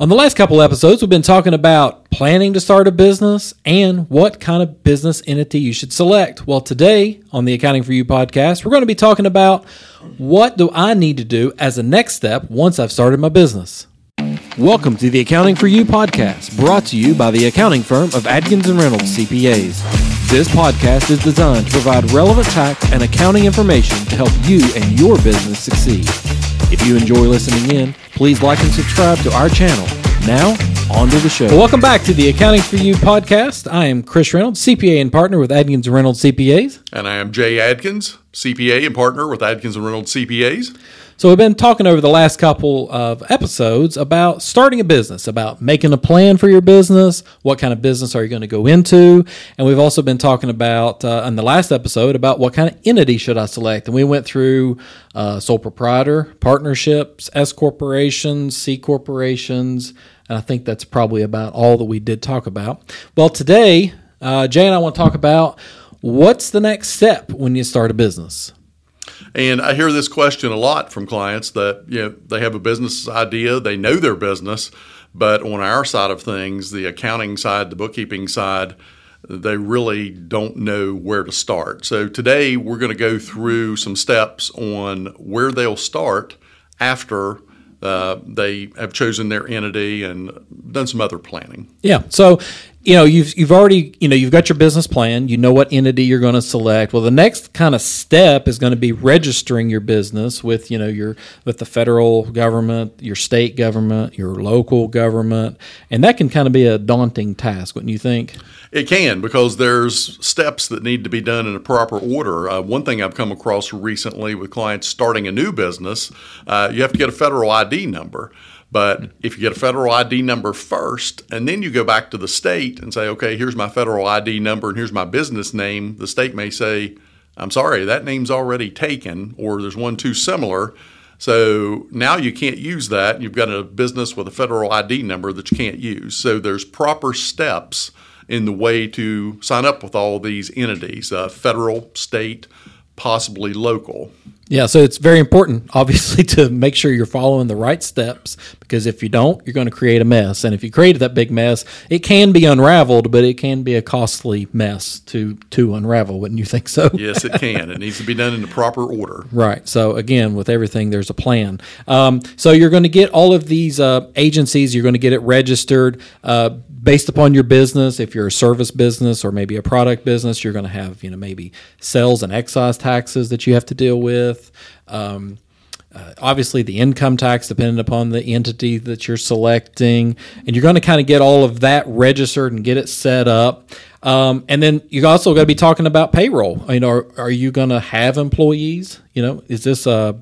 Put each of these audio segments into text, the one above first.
On the last couple episodes, we've been talking about planning to start a business and what kind of business entity you should select. Well, today on the Accounting for You podcast, we're going to be talking about what do I need to do as a next step once I've started my business. Welcome to the Accounting for You podcast, brought to you by the accounting firm of Adkins and Reynolds CPAs. This podcast is designed to provide relevant tax and accounting information to help you and your business succeed. If you enjoy listening in, please like and subscribe to our channel. Now, on to the show. Well, welcome back to the Accounting for You podcast. I am Chris Reynolds, CPA and partner with Adkins Reynolds CPAs. And I am Jay Adkins, CPA and partner with Adkins and Reynolds CPAs. So, we've been talking over the last couple of episodes about starting a business, about making a plan for your business, what kind of business are you going to go into. And we've also been talking about, uh, in the last episode, about what kind of entity should I select. And we went through uh, sole proprietor, partnerships, S corporations, C corporations. And I think that's probably about all that we did talk about. Well, today, uh, Jay and I want to talk about what's the next step when you start a business. And I hear this question a lot from clients that you know they have a business idea, they know their business, but on our side of things, the accounting side, the bookkeeping side, they really don't know where to start. So today we're going to go through some steps on where they'll start after uh, they have chosen their entity and done some other planning. Yeah. So you know you've you've already you know you've got your business plan you know what entity you're going to select well the next kind of step is going to be registering your business with you know your with the federal government your state government your local government and that can kind of be a daunting task wouldn't you think it can because there's steps that need to be done in a proper order. Uh, one thing I've come across recently with clients starting a new business, uh, you have to get a federal ID number. But if you get a federal ID number first, and then you go back to the state and say, okay, here's my federal ID number and here's my business name, the state may say, I'm sorry, that name's already taken, or there's one too similar. So now you can't use that. You've got a business with a federal ID number that you can't use. So there's proper steps in the way to sign up with all these entities uh, federal, state, possibly local. Yeah, so it's very important, obviously, to make sure you're following the right steps because if you don't, you're going to create a mess. And if you create that big mess, it can be unraveled, but it can be a costly mess to to unravel. Wouldn't you think so? yes, it can. It needs to be done in the proper order. Right. So again, with everything, there's a plan. Um, so you're going to get all of these uh, agencies. You're going to get it registered. Uh, based upon your business, if you're a service business or maybe a product business, you're going to have you know maybe sales and excise taxes that you have to deal with. Um, uh, obviously, the income tax, depending upon the entity that you're selecting, and you're going to kind of get all of that registered and get it set up. Um, and then you're also got to be talking about payroll. i mean are, are you going to have employees? You know, is this a,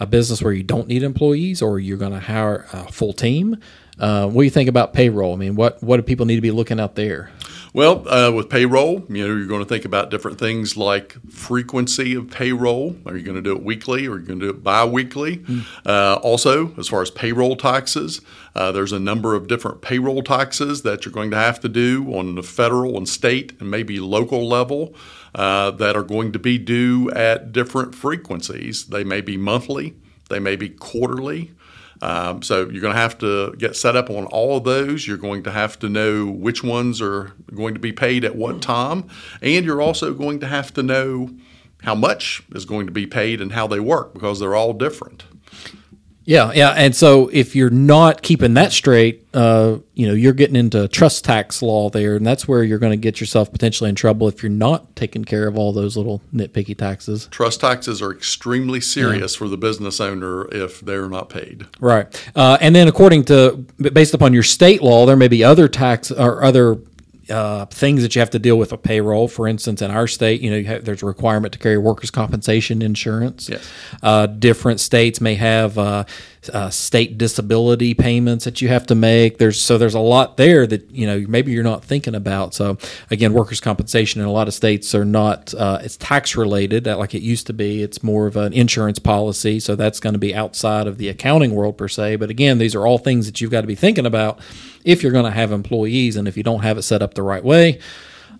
a business where you don't need employees, or you're going to hire a full team? Uh, what do you think about payroll? I mean, what what do people need to be looking out there? Well, uh, with payroll, you know, you're going to think about different things like frequency of payroll. Are you going to do it weekly or are you going to do it biweekly? Mm. Uh, also, as far as payroll taxes, uh, there's a number of different payroll taxes that you're going to have to do on the federal and state and maybe local level uh, that are going to be due at different frequencies. They may be monthly, they may be quarterly. Um, so you're going to have to get set up on all of those. You're going to have to know which ones are going to be paid at what time, and you're also going to have to know how much is going to be paid and how they work because they're all different. Yeah, yeah, and so if you're not keeping that straight, uh, you know, you're getting into trust tax law there, and that's where you're going to get yourself potentially in trouble if you're not taking care of all those little nitpicky taxes. Trust taxes are extremely serious yeah. for the business owner if they're not paid. Right, uh, and then according to based upon your state law, there may be other tax or other uh, things that you have to deal with a payroll. For instance, in our state, you know, you have, there's a requirement to carry workers' compensation insurance. Yes. Uh, different states may have uh, uh, state disability payments that you have to make. There's so there's a lot there that you know maybe you're not thinking about. So again, workers' compensation in a lot of states are not uh, it's tax related like it used to be. It's more of an insurance policy, so that's going to be outside of the accounting world per se. But again, these are all things that you've got to be thinking about if you're going to have employees, and if you don't have it set up the right way,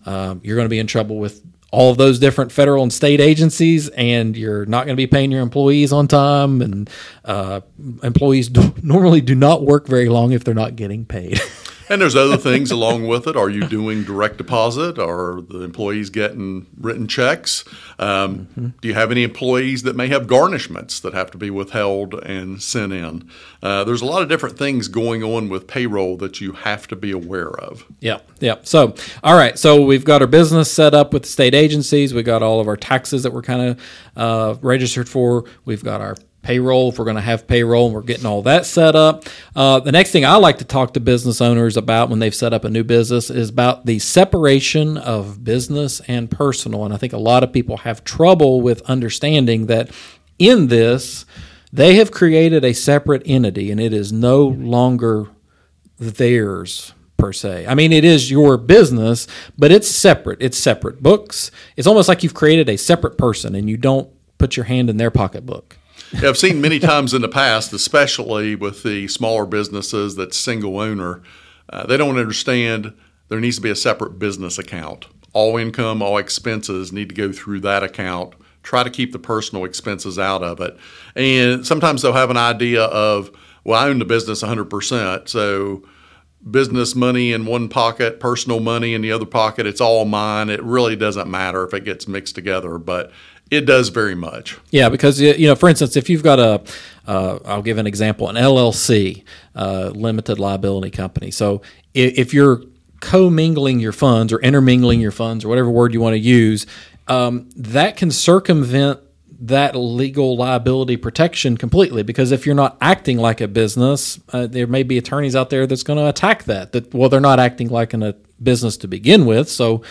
um, you're going to be in trouble with all of those different federal and state agencies, and you're not going to be paying your employees on time. And uh, employees do, normally do not work very long if they're not getting paid. And there's other things along with it. Are you doing direct deposit? Are the employees getting written checks? Um, mm-hmm. Do you have any employees that may have garnishments that have to be withheld and sent in? Uh, there's a lot of different things going on with payroll that you have to be aware of. Yeah, yeah. So, all right. So we've got our business set up with the state agencies. We've got all of our taxes that we're kind of uh, registered for. We've got our payroll if we're going to have payroll and we're getting all that set up. Uh, the next thing I like to talk to business owners about when they've set up a new business is about the separation of business and personal. And I think a lot of people have trouble with understanding that in this, they have created a separate entity and it is no longer theirs per se. I mean, it is your business, but it's separate. It's separate books. It's almost like you've created a separate person and you don't put your hand in their pocketbook. Yeah, I've seen many times in the past, especially with the smaller businesses that's single owner, uh, they don't understand there needs to be a separate business account. All income, all expenses need to go through that account. Try to keep the personal expenses out of it. And sometimes they'll have an idea of, well, I own the business 100%. So business money in one pocket, personal money in the other pocket, it's all mine. It really doesn't matter if it gets mixed together. But it does very much. Yeah, because you know, for instance, if you've got a, uh, I'll give an example, an LLC, uh, limited liability company. So if, if you're commingling your funds or intermingling your funds or whatever word you want to use, um, that can circumvent that legal liability protection completely because if you're not acting like a business, uh, there may be attorneys out there that's going to attack that. That well, they're not acting like a business to begin with, so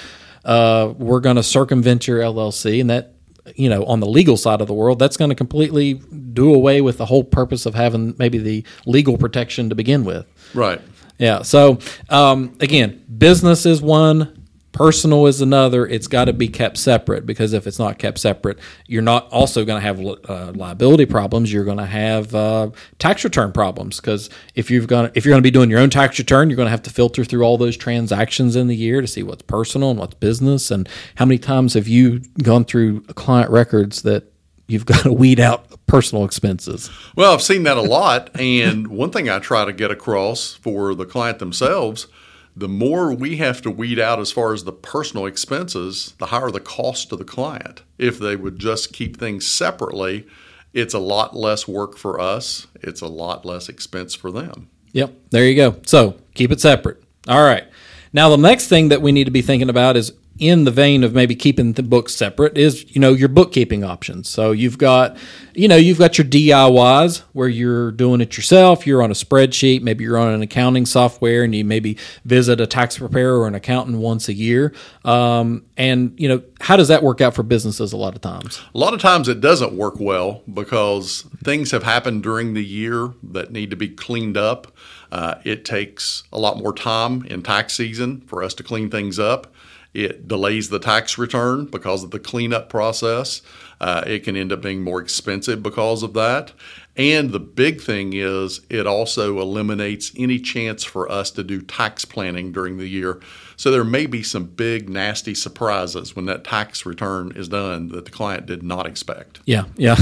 uh, we're going to circumvent your LLC, and that you know, on the legal side of the world, that's going to completely do away with the whole purpose of having maybe the legal protection to begin with. Right. Yeah. So um, again, business is one, Personal is another. It's got to be kept separate because if it's not kept separate, you're not also going to have uh, liability problems. You're going to have uh, tax return problems because if you've got if you're going to be doing your own tax return, you're going to have to filter through all those transactions in the year to see what's personal and what's business. And how many times have you gone through client records that you've got to weed out personal expenses. Well, I've seen that a lot. and one thing I try to get across for the client themselves the more we have to weed out as far as the personal expenses, the higher the cost to the client. If they would just keep things separately, it's a lot less work for us, it's a lot less expense for them. Yep, there you go. So keep it separate. All right. Now, the next thing that we need to be thinking about is in the vein of maybe keeping the books separate is you know your bookkeeping options. So you've got you know you've got your diys where you're doing it yourself. You're on a spreadsheet. Maybe you're on an accounting software and you maybe visit a tax preparer or an accountant once a year. Um, and you know how does that work out for businesses a lot of times? A lot of times it doesn't work well because things have happened during the year that need to be cleaned up. Uh, it takes a lot more time in tax season for us to clean things up it delays the tax return because of the cleanup process. Uh, it can end up being more expensive because of that. And the big thing is, it also eliminates any chance for us to do tax planning during the year. So there may be some big, nasty surprises when that tax return is done that the client did not expect. Yeah, yeah.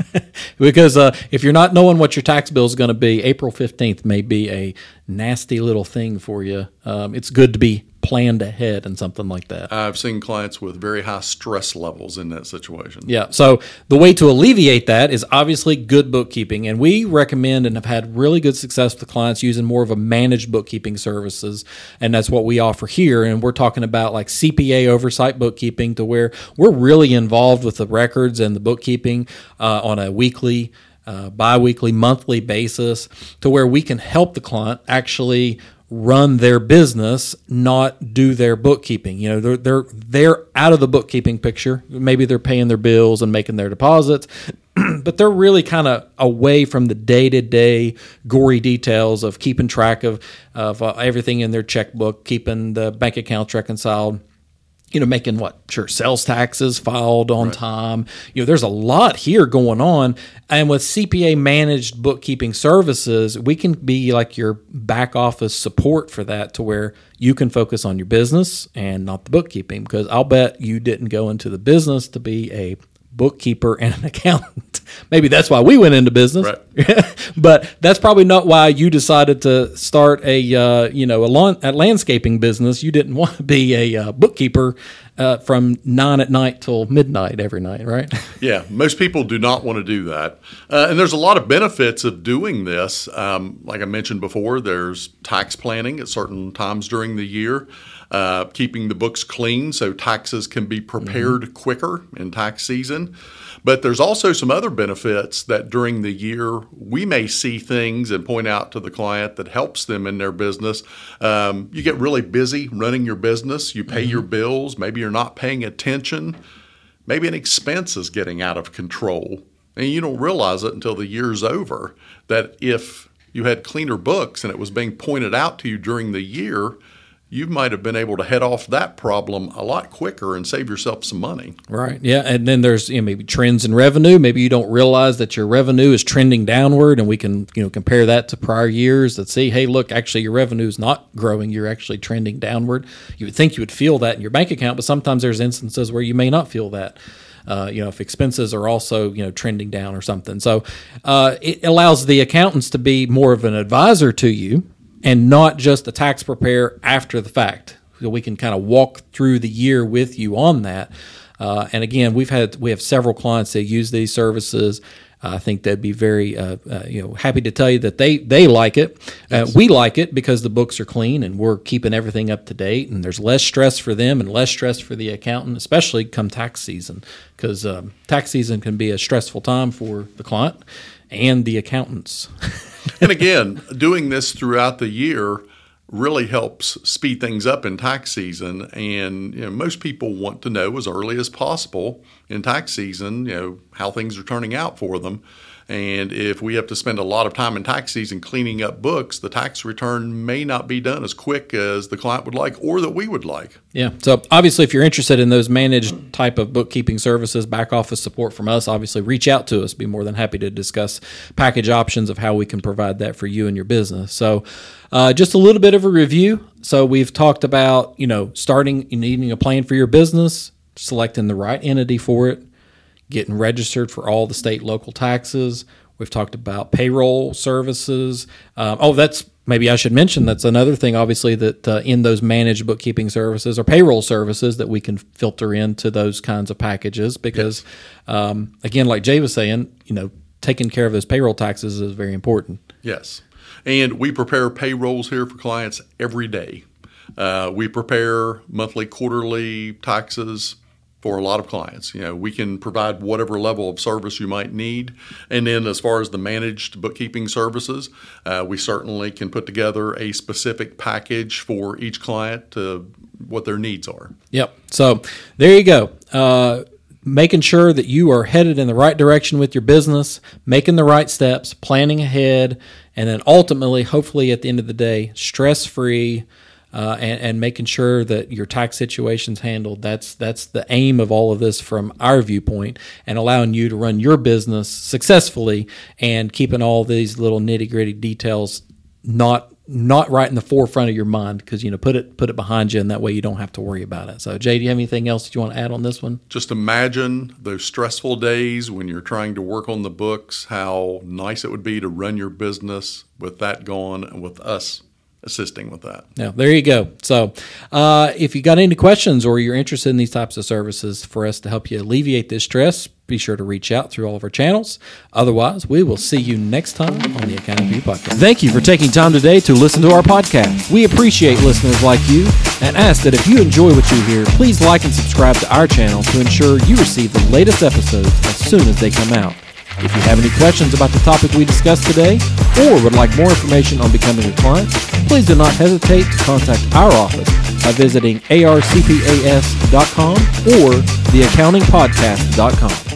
because uh, if you're not knowing what your tax bill is going to be, April 15th may be a nasty little thing for you. Um, it's good to be planned ahead and something like that. I've seen clients with very high stress levels in that situation. Yeah. So the way to alleviate that is obviously good bookkeeping. And we recommend and have had really good success with clients using more of a managed bookkeeping services. And that's what we offer here. And we're talking about like CPA oversight bookkeeping to where we're really involved with the records and the bookkeeping uh, on a weekly uh, biweekly, monthly basis to where we can help the client actually run their business, not do their bookkeeping. You know, they're they're they're out of the bookkeeping picture. Maybe they're paying their bills and making their deposits, but they're really kind of away from the day to day gory details of keeping track of of uh, everything in their checkbook, keeping the bank accounts reconciled you know, making what sure sales taxes filed on time. You know, there's a lot here going on, and with CPA managed bookkeeping services, we can be like your back office support for that, to where you can focus on your business and not the bookkeeping. Because I'll bet you didn't go into the business to be a bookkeeper and an accountant. Maybe that's why we went into business. Right. but that's probably not why you decided to start a uh, you know a, lawn, a landscaping business. You didn't want to be a uh, bookkeeper uh, from nine at night till midnight every night, right? Yeah, most people do not want to do that. Uh, and there's a lot of benefits of doing this. Um, like I mentioned before, there's tax planning at certain times during the year, uh, keeping the books clean so taxes can be prepared mm-hmm. quicker in tax season. But there's also some other benefits that during the year we may see things and point out to the client that helps them in their business. Um, you get really busy running your business, you pay mm-hmm. your bills, maybe you're not paying attention, maybe an expense is getting out of control. And you don't realize it until the year's over that if you had cleaner books and it was being pointed out to you during the year, you might have been able to head off that problem a lot quicker and save yourself some money. Right. Yeah. And then there's you know, maybe trends in revenue. Maybe you don't realize that your revenue is trending downward, and we can you know compare that to prior years that see, hey, look, actually your revenue is not growing. You're actually trending downward. You would think you would feel that in your bank account, but sometimes there's instances where you may not feel that. Uh, you know, if expenses are also you know trending down or something. So uh, it allows the accountants to be more of an advisor to you and not just a tax prepare after the fact. So we can kind of walk through the year with you on that. Uh, and again, we've had we have several clients that use these services. I think they'd be very uh, uh, you know happy to tell you that they they like it. Uh, yes. we like it because the books are clean and we're keeping everything up to date, and there's less stress for them and less stress for the accountant, especially come tax season, because um, tax season can be a stressful time for the client and the accountants. and again, doing this throughout the year really helps speed things up in tax season. And you know, most people want to know as early as possible in tax season, you know, how things are turning out for them. And if we have to spend a lot of time in tax season cleaning up books, the tax return may not be done as quick as the client would like or that we would like. Yeah. So obviously, if you're interested in those managed type of bookkeeping services, back office support from us, obviously reach out to us. Be more than happy to discuss package options of how we can provide that for you and your business. So, uh, just a little bit of a review. So we've talked about you know starting needing a plan for your business, selecting the right entity for it getting registered for all the state local taxes. We've talked about payroll services. Um, oh, that's maybe I should mention that's another thing, obviously, that uh, in those managed bookkeeping services or payroll services that we can filter into those kinds of packages because, yes. um, again, like Jay was saying, you know, taking care of those payroll taxes is very important. Yes. And we prepare payrolls here for clients every day. Uh, we prepare monthly, quarterly taxes for a lot of clients. You know, we can provide whatever level of service you might need. And then as far as the managed bookkeeping services, uh, we certainly can put together a specific package for each client to what their needs are. Yep. So there you go. Uh, making sure that you are headed in the right direction with your business, making the right steps, planning ahead, and then ultimately, hopefully, at the end of the day, stress free uh, and, and, making sure that your tax situation's handled. That's that's the aim of all of this from our viewpoint, and allowing you to run your business successfully and keeping all these little nitty gritty details not not right in the forefront of your mind because you know put it put it behind you and that way you don't have to worry about it so jay do you have anything else that you want to add on this one just imagine those stressful days when you're trying to work on the books how nice it would be to run your business with that gone and with us assisting with that. Yeah, there you go. So, uh, if you got any questions or you're interested in these types of services for us to help you alleviate this stress, be sure to reach out through all of our channels. Otherwise, we will see you next time on the Accounting for You Podcast. Thank you for taking time today to listen to our podcast. We appreciate listeners like you and ask that if you enjoy what you hear, please like and subscribe to our channel to ensure you receive the latest episodes as soon as they come out. If you have any questions about the topic we discussed today or would like more information on becoming a client, please do not hesitate to contact our office by visiting arcpas.com or theaccountingpodcast.com.